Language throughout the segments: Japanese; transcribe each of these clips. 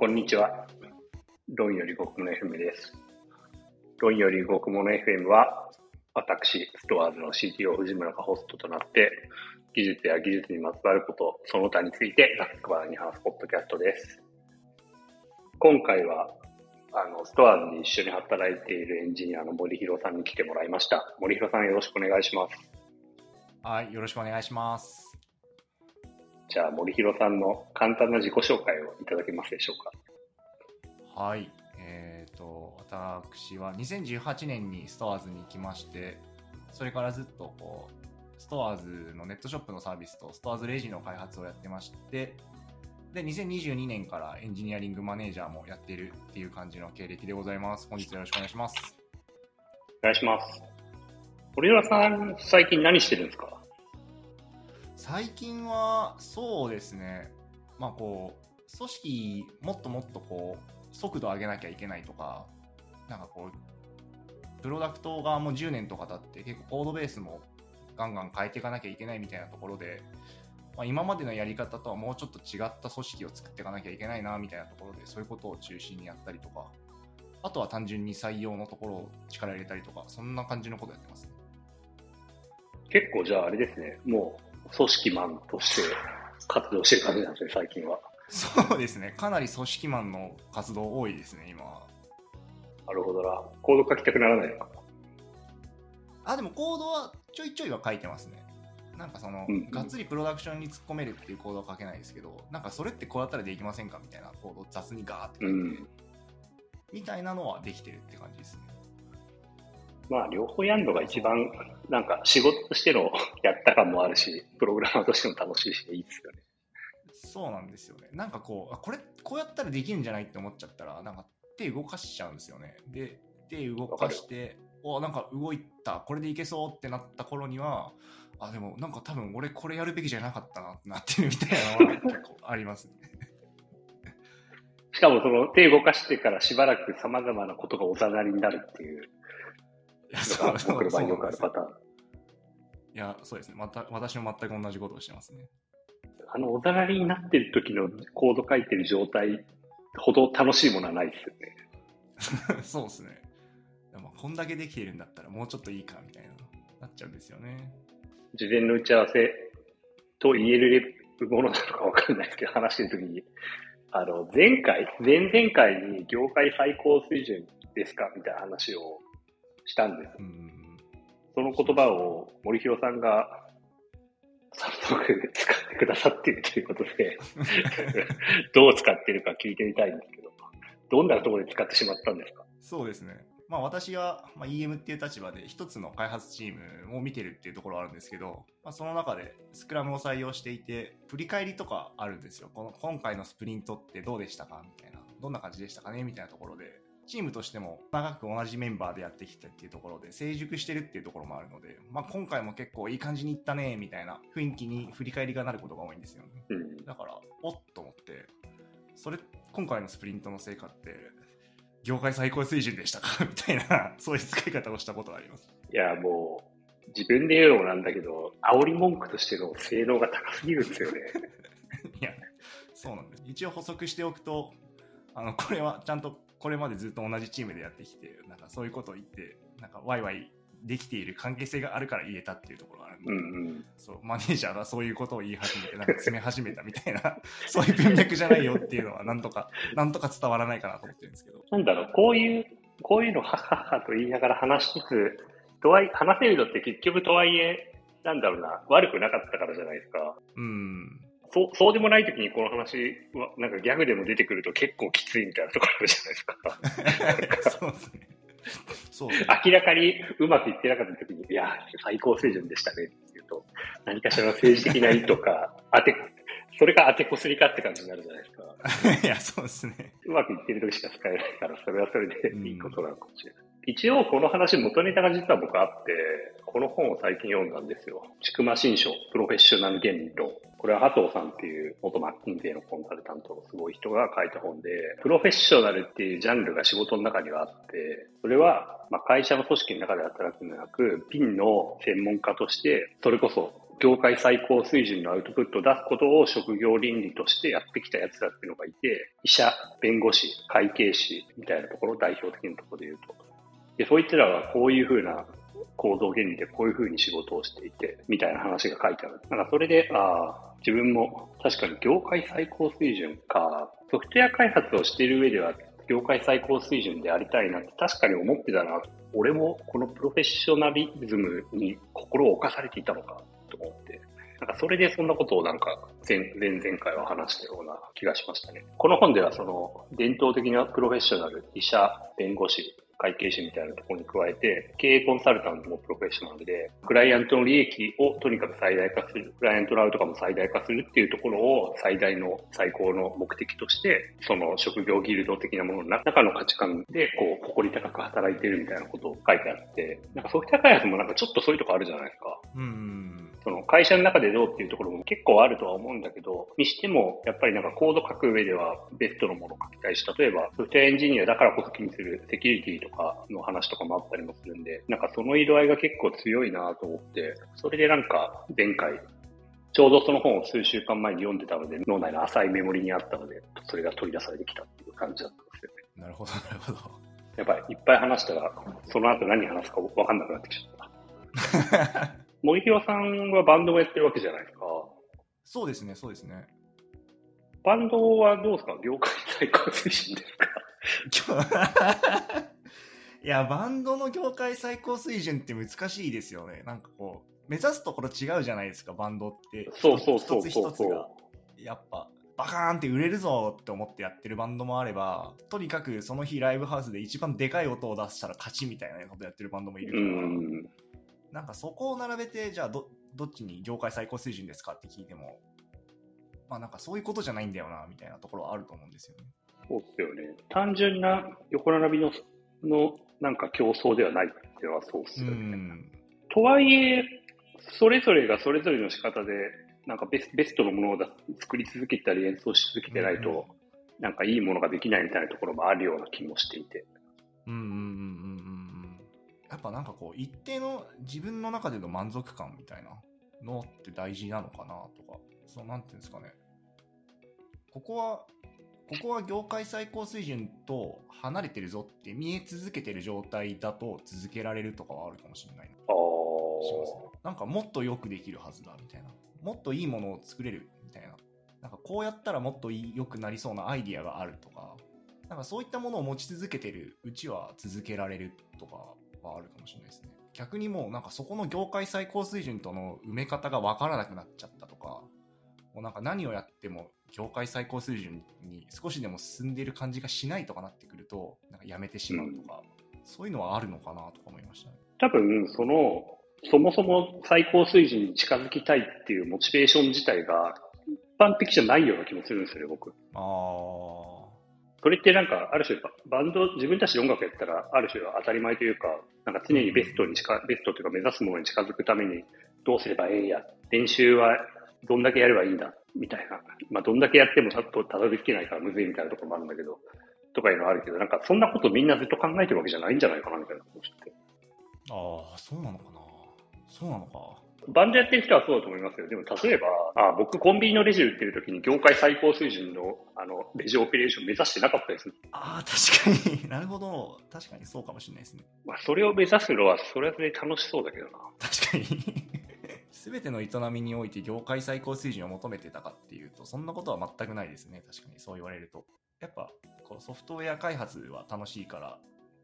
こんにちは。論より極物 FM です。論より極物 FM は、私、ストアーズの CTO 藤村がホストとなって、技術や技術にまつわること、その他についてざっくばらに話すポッドキャストです。今回は、あの、ストアーズに一緒に働いているエンジニアの森弘さんに来てもらいました。森弘さんよろしくお願いします。はい、よろしくお願いします。じゃあ、森弘さんの簡単な自己紹介をいただけますでしょうか。はい、えっ、と、私は2018年にストアーズに来まして、それからずっとこう、ストアーズのネットショップのサービスとストアーズレジの開発をやってまして、で、2022年からエンジニアリングマネージャーもやっているっていう感じの経歴でございます。本日よろしくお願いします。お願いします。森浦さん、最近何してるんですか？最近はそうですね。まあこう組織もっともっとこう速度上げなきゃいけないとかなんかこうプロダクトがも10年とか経って結構コードベースもガンガン変えていかなきゃいけないみたいなところで、まあ、今までのやり方とはもうちょっと違った組織を作っていかなきゃいけないなみたいなところでそういうことを中心にやったりとかあとは単純に採用のところを力入れたりとかそんな感じのことやってますね。結構じゃああれですね、もう組織マンとして活動してる感じなんですね、最近は。そうですね。かなり組織マンの活動多いですね、今は。なるほどな。コード書きたくならないのか。あ、でもコードはちょいちょいは書いてますね。なんかその、うんうんがっつりプロダクションに突っ込めるっていうコードは書けないですけど、なんかそれってこうやったらできませんか？みたいなコードを雑にガーって書いて、うん。みたいなのはできてるって感じですね。まあ、両方やるのが一番、なんか仕事としての やった感もあるし、プログラマーとしても楽しいし、いいですよね。そうなんですよね。なんかこう、あこれ、こうやったらできるんじゃないって思っちゃったら、なんか手動かしちゃうんですよね。で、手動かして、お、なんか動いた、これでいけそうってなった頃には、あ、でもなんか多分俺これやるべきじゃなかったなってなってるみたいなのは結構ありますね。しかもその手動かしてからしばらく様々なことがおざなりになるっていうが僕の場合よくあるパターン。いや、そうですね。また、私も全く同じことをしてますね。あのおざなりになってる時のコード書いてる状態ほど楽しいものはないですよね。そうですね。でもこんだけできてるんだったらもうちょっといいかみたいな、なっちゃうんですよね。事前の打ち合わせと言えるものなのかわかんないですけど、話してるときに、あの、前回、前々回に業界最高水準ですか？みたいな話をしたんです。うん。その言葉を森弘さんが早速使ってくださっているということで、どう使ってるか聞いてみたいんですけど、どんなところで使ってしまったんですか？そうですね。まあ私が、まあ、EM っていう立場で一つの開発チームを見てるっていうところはあるんですけど、まあ、その中でスクラムを採用していて、振り返りとかあるんですよ。この今回のスプリントってどうでしたか？みたいな。どんな感じでしたかね？みたいなところで。チームとしても長く同じメンバーでやってきたっていうところで成熟してるっていうところもあるので、まあ、今回も結構いい感じにいったねみたいな雰囲気に振り返りがなることが多いんですよね。うん。だから、おっと思って、それ、今回のスプリントの成果って、業界最高水準でしたか？みたいな、そういう使い方をしたことがあります。いや、もう、自分で言うのもなんだけど、煽り文句としての性能が高すぎるんですよね。いや、そうなんです。一応補足しておくと、あの、これはちゃんとこれまでずっと同じチームでやってきて、なんかそういうことを言って、なんかワイワイできている関係性があるから言えたっていうところがあるんで、うんうん。そう、マネージャーがそういうことを言い始めて、なんか詰め始めたみたいな、そういう文脈じゃないよっていうのは、なんとか、なんとか伝わらないかなと思ってるんですけど。なんだろう、こういう、こういうのはっはっはと言いながら話しつつ、とはい話せるのって結局とはいえ、なんだろうな、悪くなかったからじゃないですか。うん。そう、そうでもない時にこの話は、なんかギャグでも出てくると結構きついみたいなところあるじゃないですか。そうですね。そうですね。明らかにうまくいってなかった時に、いや、最高水準でしたねって言うと、何かしらの政治的な意図か、当て、それが当てこすりかって感じになるじゃないですか。いや、そうですね。うまくいってる時しか使えないから、それはそれでいいことなのかもしれない。一応、この話、元ネタが実は僕あって、この本を最近読んだんですよ。ちくま新書、プロフェッショナル言論。これはハトーさんっていう元マッキンゼーのコンサルタントのすごい人が書いた本で、プロフェッショナルっていうジャンルが仕事の中にはあって、それは、まあ、会社の組織の中で働くんじゃなく、ピンの専門家として、それこそ業界最高水準のアウトプットを出すことを職業倫理としてやってきたやつらっていうのがいて、医者、弁護士、会計士みたいなところ、代表的なところで言うと。で、そいつらはこういうふうな行動原理でこういうふうに仕事をしていて、みたいな話が書いてある。なんかそれで、ああ、自分も確かに業界最高水準か、ソフトウェア開発をしている上では業界最高水準でありたいなって確かに思ってたな。俺もこのプロフェッショナリズムに心を侵されていたのかと思って。なんかそれでそんなことをなんか前前々回は話したような気がしましたね。この本ではその伝統的なプロフェッショナル、医者、弁護士、会計士みたいなところに加えて、経営コンサルタントもプロフェッショナルで、クライアントの利益をとにかく最大化する、クライアントのアウトカムを最大化するっていうところを最大の最高の目的として、その職業ギルド的なものの中の価値観で、こう、誇り高く働いてるみたいなことを書いてあって、なんかソフトウェア開発もなんかちょっとそういうとこあるじゃないですか。うん。その会社の中でどうっていうところも結構あるとは思うんだけど、にしても、やっぱりなんかコード書く上ではベストのものを書きたいし、例えばソフトウェアエンジニアだからこそ気にするセキュリティとかの話とかもあったりもするんで、なんかその色合いが結構強いなと思って、それでなんか前回、ちょうどその本を数週間前に読んでたので、脳内の浅いメモリにあったので、それが取り出されてきたっていう感じだったんですよね。なるほど、なるほど。やっぱりいっぱい話したら、その後何話すか分かんなくなってきちゃった。森広さんはバンドもやってるわけじゃないですか。そうですね、そうですね。バンドはどうですか？業界最高水準ですか？いや、バンドの業界最高水準って難しいですよね。なんかこう、目指すところ違うじゃないですか、バンドって。そうそうそう一つ一つが。やっぱ、バカーンって売れるぞって思ってやってるバンドもあれば、とにかくその日ライブハウスで一番でかい音を出したら勝ちみたいなことやってるバンドもいるから、なんかそこを並べて、じゃあど、どっちに業界最高水準ですかって聞いても、まあなんかそういうことじゃないんだよな、みたいなところはあると思うんですよね。そうっすよね。単純な横並びの、のなんか競争ではないっていうのはそうっすよね。とはいえ、それぞれがそれぞれの仕方で、なんかベスベストのものを作り続けたり演奏し続けてないと、なんかいいものができないみたいなところもあるような気もしていて。うんうんうんうんうん。やっぱなんかこう、一定の自分の中での満足感みたいなのって大事なのかなとか、そう、なんていうんですかね。ここは、ここは業界最高水準と離れてるぞって見え続けてる状態だと続けられるとかはあるかもしれないな。しますね。なんかもっとよくできるはずだみたいな。もっといいものを作れるみたいな。なんかこうやったらもっと良くなりそうなアイディアがあるとか、なんかそういったものを持ち続けてるうちは続けられるとかはあるかもしれないですね。逆にもうなんかそこの業界最高水準との埋め方がわからなくなっちゃったとか、もうなんか何をやっても業界最高水準に少しでも進んでいる感じがしないとかなってくると、なんかやめてしまうとか、うん、そういうのはあるのかなとか思いましたね。多分、その、そもそも最高水準に近づきたいっていうモチベーション自体が一般的じゃないような気もするんですよね、僕。ああ。それってなんか、ある種、バンド、自分たちで音楽やったら、ある種当たり前というか、なんか常にベストに近、ベストというか目指すものに近づくために、どうすればええんや。練習はどんだけやればいいんだ。みたいな。まあ、どんだけやってもたどり着けないからむずいみたいなところもあるんだけど、とかいうのはあるけど、なんかそんなことみんなずっと考えてるわけじゃないんじゃないかな、みたいなことして。ああ、そうなのかな。そうなのか。バンドやってる人はそうだと思いますよ。でも例えば、あ僕コンビニのレジ売ってる時に業界最高水準のあのレジオペレーション目指してなかったです、ああ、確かに。なるほど。確かにそうかもしれないですね。まあ、それを目指すのはそれはそれで楽しそうだけどな。確かに。すべての営みにおいて業界最高水準を求めてたかっていうと、そんなことは全くないですね。確かにそう言われると。やっぱこうソフトウェア開発は楽しいから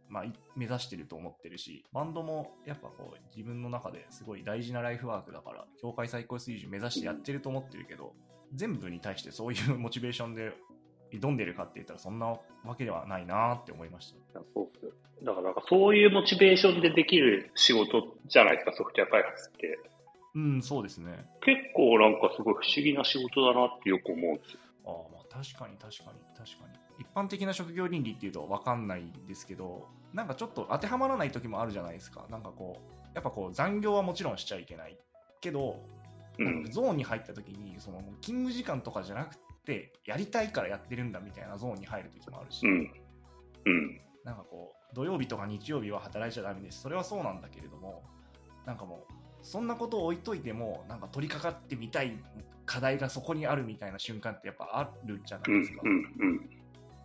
まあ、目指してると思ってるし、バンドもやっぱこう自分の中ですごい大事なライフワークだから、業界最高水準目指してやってると思ってるけど、全部に対してそういう モチベーションで挑んでるかって言ったらそんなわけではないなって思いました。そうっすだからなんかそういうモチベーションでできる仕事じゃないですか、ソフトウェア開発って。うん、そうですね。結構なんかすごい不思議な仕事だなってよく思うんですよ。ああ、まあ確かに確かに確かに。一般的な職業倫理っていうと分かんないんですけどなんかちょっと当てはまらない時もあるじゃないですか。なんかこうやっぱこう残業はもちろんしちゃいけないけど、うん、ゾーンに入った時にその勤務時間とかじゃなくてやりたいからやってるんだみたいなゾーンに入る時もあるし、うん。うん、なんかこう土曜日とか日曜日は働いちゃダメです。それはそうなんだけれどもなんかもうそんなことを置いといてもなんか取り掛かってみたい課題がそこにあるみたいな瞬間ってやっぱあるじゃないですか、うんうん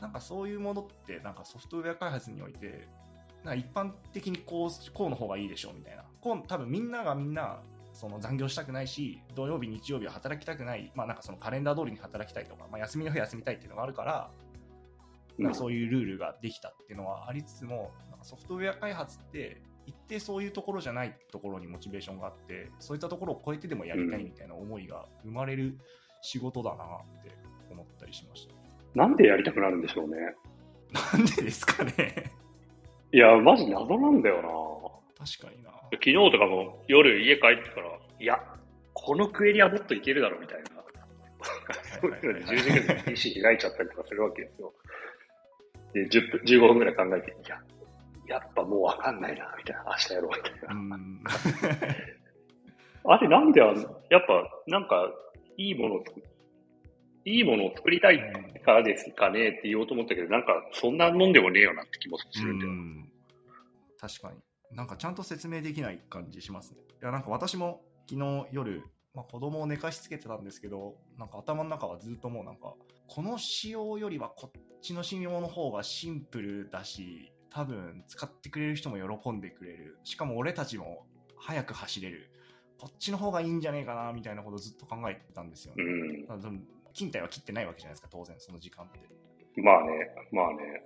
なんかそういうものってなんかソフトウェア開発においてなんか一般的にこうこうの方がいいでしょうみたいな。こう多分みんながみんなその残業したくないし土曜日日曜日は働きたくない、まあ、なんかそのカレンダー通りに働きたいとか、まあ、休みの日休みたいっていうのがあるから、うんなんかそういうルールができたっていうのはありつつもなんかソフトウェア開発って一定そういうところじゃないところにモチベーションがあってそういったところを超えてでもやりたいみたいな思いが生まれる仕事だなって思ったりしました。なんでやりたくなるんでしょうね。なんでですかねいや、マジ謎なんだよ確かにな。な。昨日とかも夜家帰ってから、いや、このクエリはもっといけるだろうみたいな。そういうので10時ぐらいで PC 開いちゃったりとかするわけですよ。で、10分、15分ぐらい考えて、いや、やっぱもうわかんないな、みたいな。明日やろう、みたいな。うん。あれなんであんやっぱ、なんか、いいものを作いいものを作りたいからですかねって言おうと思ったけど、なんか、そんなもんでもねえよなって気もするんだよ。うん確かに。なんかちゃんと説明できない感じしますね。いや、なんか私も昨日夜、まあ、子供を寝かしつけてたんですけど、なんか頭の中はずっともうなんか、この仕様よりはこっちの仕様の方がシンプルだし、多分使ってくれる人も喜んでくれる。しかも俺たちも早く走れる。こっちの方がいいんじゃねえかな、みたいなことをずっと考えてたんですよね。うん。勤怠は切ってないわけじゃないですか、当然、その時間って。まあね、まあね。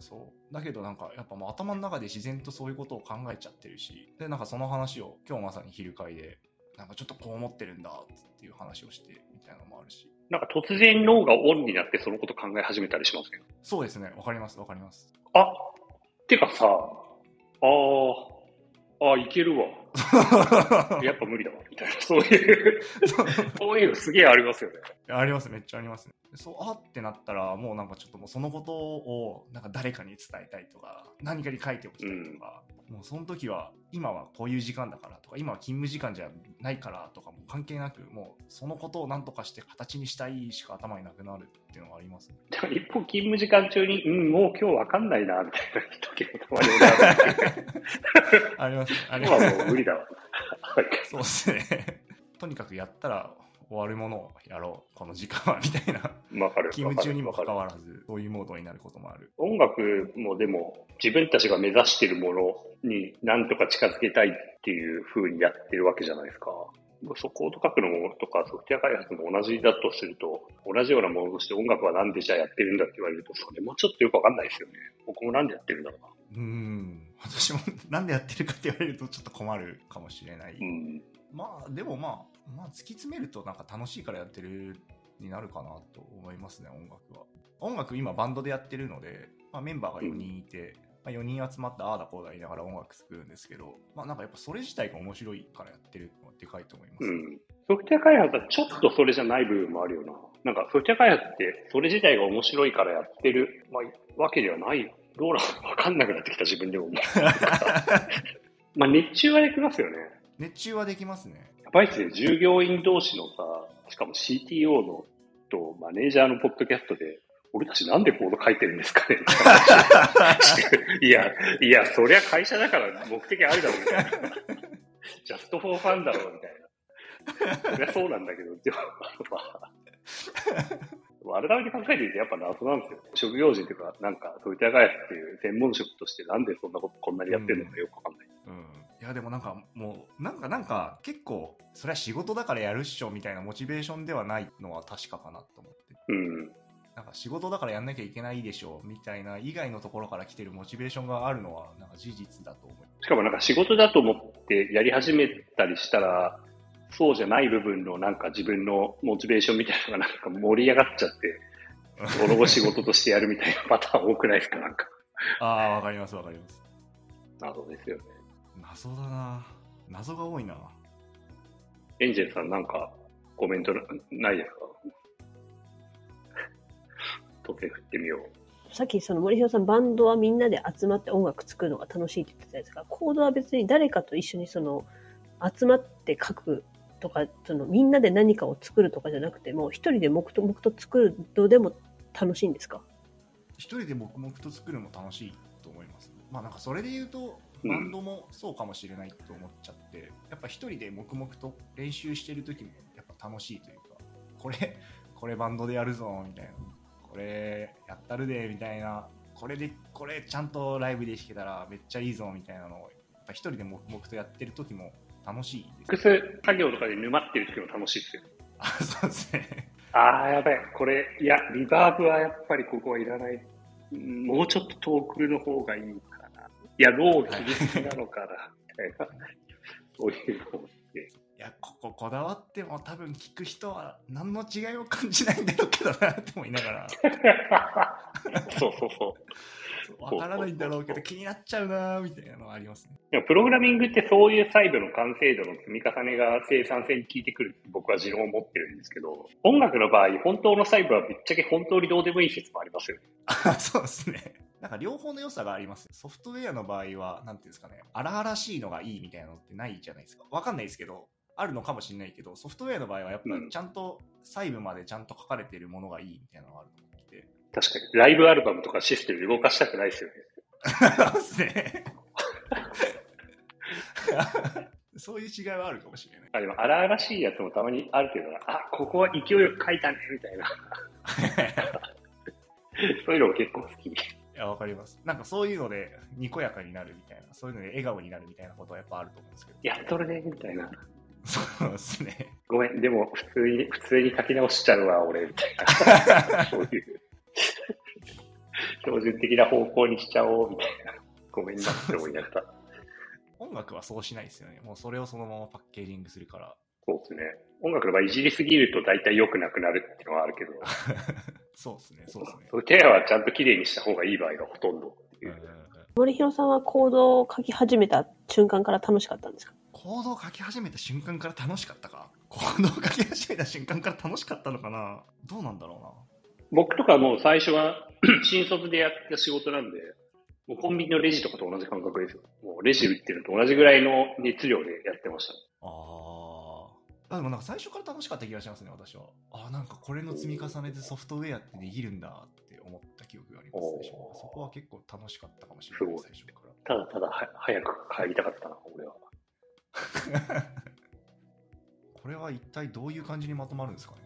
そうだけどなんかやっぱもう頭の中で自然とそういうことを考えちゃってるしでなんかその話を今日まさに昼会でなんかちょっとこう思ってるんだっていう話をしてみたいなのもあるしなんか突然脳がオンになってそのこと考え始めたりしますけど。そうですねわかりますわかりますあ、てかさ、あー、あー、いけるわ。やっぱ無理だわ。みたいな、そういう、そういうのすげえありますよね。ありますめっちゃありますねそうあってなったらもうなんかちょっともうそのことをなんか誰かに伝えたいとか何かに書いておきたいとか、もうその時は今はこういう時間だからとか今は勤務時間じゃないからとかも関係なくもうそのことを何とかして形にしたいしか頭になくなるっていうのがありますねでも一方、勤務時間中に、うん、もう今日わかんないな、みたいな時もたまにあります。あり今ます。はもう無理だわ。はいそうですね。とにかくやったら終わるものをやろう、この時間は、みたいな。わかる。勤務中にもわかるかかわらず、そういうモードになることもある。音楽もでも自分たちが目指しているものに何とか近づけたいっていう風にやってるわけじゃないですか。そコード書くのもとかソフトウェア開発も同じだとすると、同じようなものとして音楽はなんでじゃあやってるんだって言われると、それもちょっとよくわかんないですよね。僕もなんでやってるんだろうーん。私もなんでやってるかって言われるとちょっと困るかもしれない。うな。うん。まあ、でもまあ、まあ、突き詰めるとなんか楽しいからやってるになるかなと思いますね、音楽は。音楽今バンドでやってるので、まあ、メンバーが4人いて、まあ、4人集まってああだこうだ言いながら音楽作るんですけど、まあなんかやっぱそれ自体が面白いからやってるのはでかいと思います。うん。ソフトウェア開発はちょっとそれじゃない部分もあるよな。なんかソフトウェア開発ってそれ自体が面白いからやってる、まあ、わけではない。どうなのわかんなくなってきた自分でも思う。まあ熱中はできますよね。熱中はできますね。バイスで従業員同士のさ、しかも CTO のとマネージャーのポッドキャストで、俺たちなんでコード書いてるんですかね？いや、いや、そりゃ会社だから目的あるだろうみたいな。ジャストフォーファンだろうみたいな。そりゃそうなんだけど、でも、まあ、改めて考えてみてやっぱ謎なんですよ。職業人というか、なんか、ソフトウェア開発っていう専門職としてなんでそんなことこんなにやってるのかよくわかんない。うん。いやでもなんかもう、なんかなんか結構、それは仕事だからやるっしょみたいなモチベーションではないのは確かかなと思って。うん。なんか仕事だからやんなきゃいけないでしょみたいな以外のところから来てるモチベーションがあるのはなんか事実だと思う。しかもなんか仕事だと思ってやり始めたりしたら、そうじゃない部分のなんか自分のモチベーションみたいなのがなんか盛り上がっちゃって、その後仕事としてやるみたいなパターン多くないですかなんか。ああ、わかりますわかります。謎ですよね。謎だな謎が多いなエンジェルさんなんかコメントなないですか？突然振ってみよう。さっきその森弘さん、バンドはみんなで集まって音楽作るのが楽しいって言ってたじゃないですか。コードは別に誰かと一緒にその集まって書くとか、そのみんなで何かを作るとかじゃなくても、一人で黙々と作るのでも楽しいんですか？一人で黙々と作るのも楽しいと思います。まあなんかそれで言うと、うんバンドもそうかもしれないと思っちゃって、やっぱ一人で黙々と練習してる時もやっぱ楽しいというかこれこれバンドでやるぞみたいなこれやったるでみたいなこれでこれちゃんとライブで弾けたらめっちゃいいぞみたいなのをやっぱ一人で黙々とやってる時も楽しいです複数作業とかで沼ってる時も楽しいですよ。あそうですねああ、やべえ、これ、いや、リバーブはやっぱりここはいらない。うんもうちょっと遠くの方がい。いや、ロー切りすぎなのかな、みたいな。そういうのって。いやこここだわっても多分聞く人は何の違いも感じないんだろうけどなって思いながらそうそうそう。わからないんだろうけど気になっちゃうなみたいなのはありますね。でもプログラミングってそういう細部の完成度の積み重ねが生産性に効いてくるって僕は持論を持ってるんですけど、音楽の場合、本当の細部はぶっちゃけ本当にどうでもいい説もありますよね。あ そうですね。なんか両方の良さがあります。ソフトウェアの場合は、なんていうんですかね、荒々しいのがいいみたいなのってないじゃないですか。わかんないですけど、あるのかもしれないけど、ソフトウェアの場合はやっぱうんちゃんと細部までちゃんと書かれてるものがいいみたいなのがあると思ってて。確かに。ライブアルバムとかシステムで動かしたくないですよね。そうですね。そういう違いはあるかもしれない。あでも荒々しいやつもたまにあるけどな、あ、ここは勢いよく書いたね、みたいな。そういうのも結構好き。いや、わかります。なんかそういうので、にこやかになるみたいな、そういうので笑顔になるみたいなことはやっぱあると思うんですけど。やっとるね、みたいな。そうですね。ごめん、でも普通に、普通に書き直しちゃうわ、俺、みたいな。そういう。標準的な方向にしちゃおう、みたいな。ごめんなって思いながら。音楽はそうしないですよね。もうそれをそのままパッケージングするから。そうですね。音楽の場合、いじりすぎると大体良くなくなるっていうのはあるけど、そうですね、そうですね。そういうケアはちゃんと綺麗にした方がいい場合がほとんどっていう。森弘さんはコードを書き始めた瞬間から楽しかったんですか？コードを書き始めた瞬間から楽しかったか？コードを書き始めた瞬間から楽しかったのかな？どうなんだろ僕とかもう最初は 新卒でやった仕事なんで、もうコンビニのレジとかと同じ感覚ですよ。もうレジ売ってるのと同じぐらいの熱量でやってました。うなああ。でもなんか最初から楽しかった気がしますね、私は。あなんかこれの積み重ねでソフトウェアってできるんだって思った記憶があります、最初おーそこは結構楽しかったかもしれない、すごい最初から。ただただは早く帰りたかったな、俺は。これは一体どういう感じにまとまるんですかね？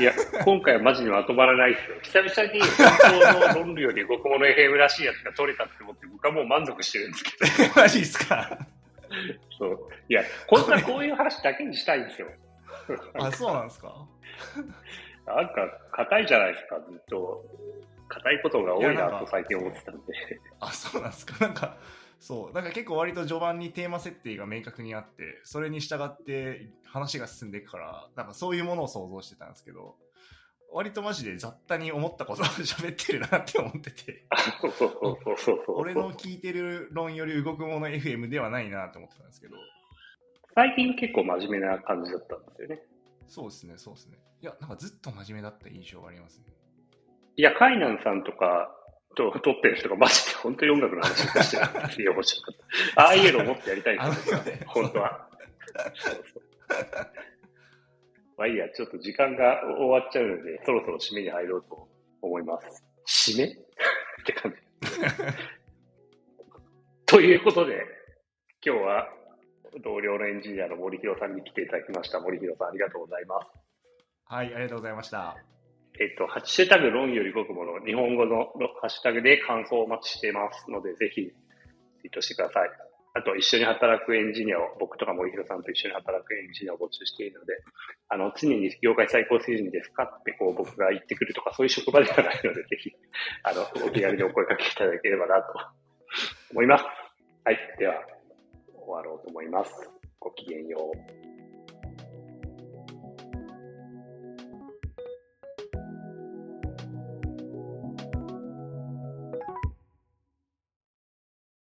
いや、今回はマジにまとまらないですよ。久々に本当の論理より極物 FM らしいやつが取れたって思って、僕はもう満足してるんですけど。マジですか？そう。いや、本当はこういう話だけにしたいんですよ。あ、そうなんですか？なんか、硬いじゃないですか、ずっと。硬いことが多いなと最近思ってたんで。あ、そうなんですか？なんか、そう、なんか結構割と序盤にテーマ設定が明確にあって、それに従って話が進んでいくから、なんかそういうものを想像してたんですけど、割とマジで雑多に思ったことを 喋ってるなって思ってて。俺の聞いてる論より動くもの FM ではないなって思ってたんですけど、最近結構真面目な感じだったんですよね。そうですね、そうですね。いや、なんかずっと真面目だった印象がありますね。いや、カイナンさんとかと撮ってる人がマジで本当に音楽の話をしてるんですよ、面白かった。ああいうのをもっとやりたいですね本当は。そうそうまあいいや、ちょっと時間が終わっちゃうので、そろそろ締めに入ろうと思います。締め？って感じ。ということで、今日は同僚のエンジニアの森弘さんに来ていただきました。森弘さん、ありがとうございます。はい、ありがとうございました。えっと、ハッシュタグ論より僕もの日本語のハッシュタグで感想をお待ちしていますので、ぜひツイートしてください。あと、一緒に働くエンジニアを、僕とか森弘さんと一緒に働くエンジニアを募集しているので、あの、常に業界最高水準ですかってこう僕が言ってくるとか、そういう職場ではないので、ぜひ、あの、お気軽にお声かけいただければなと思います。はい。では、終わろうと思います。ごきげんよう。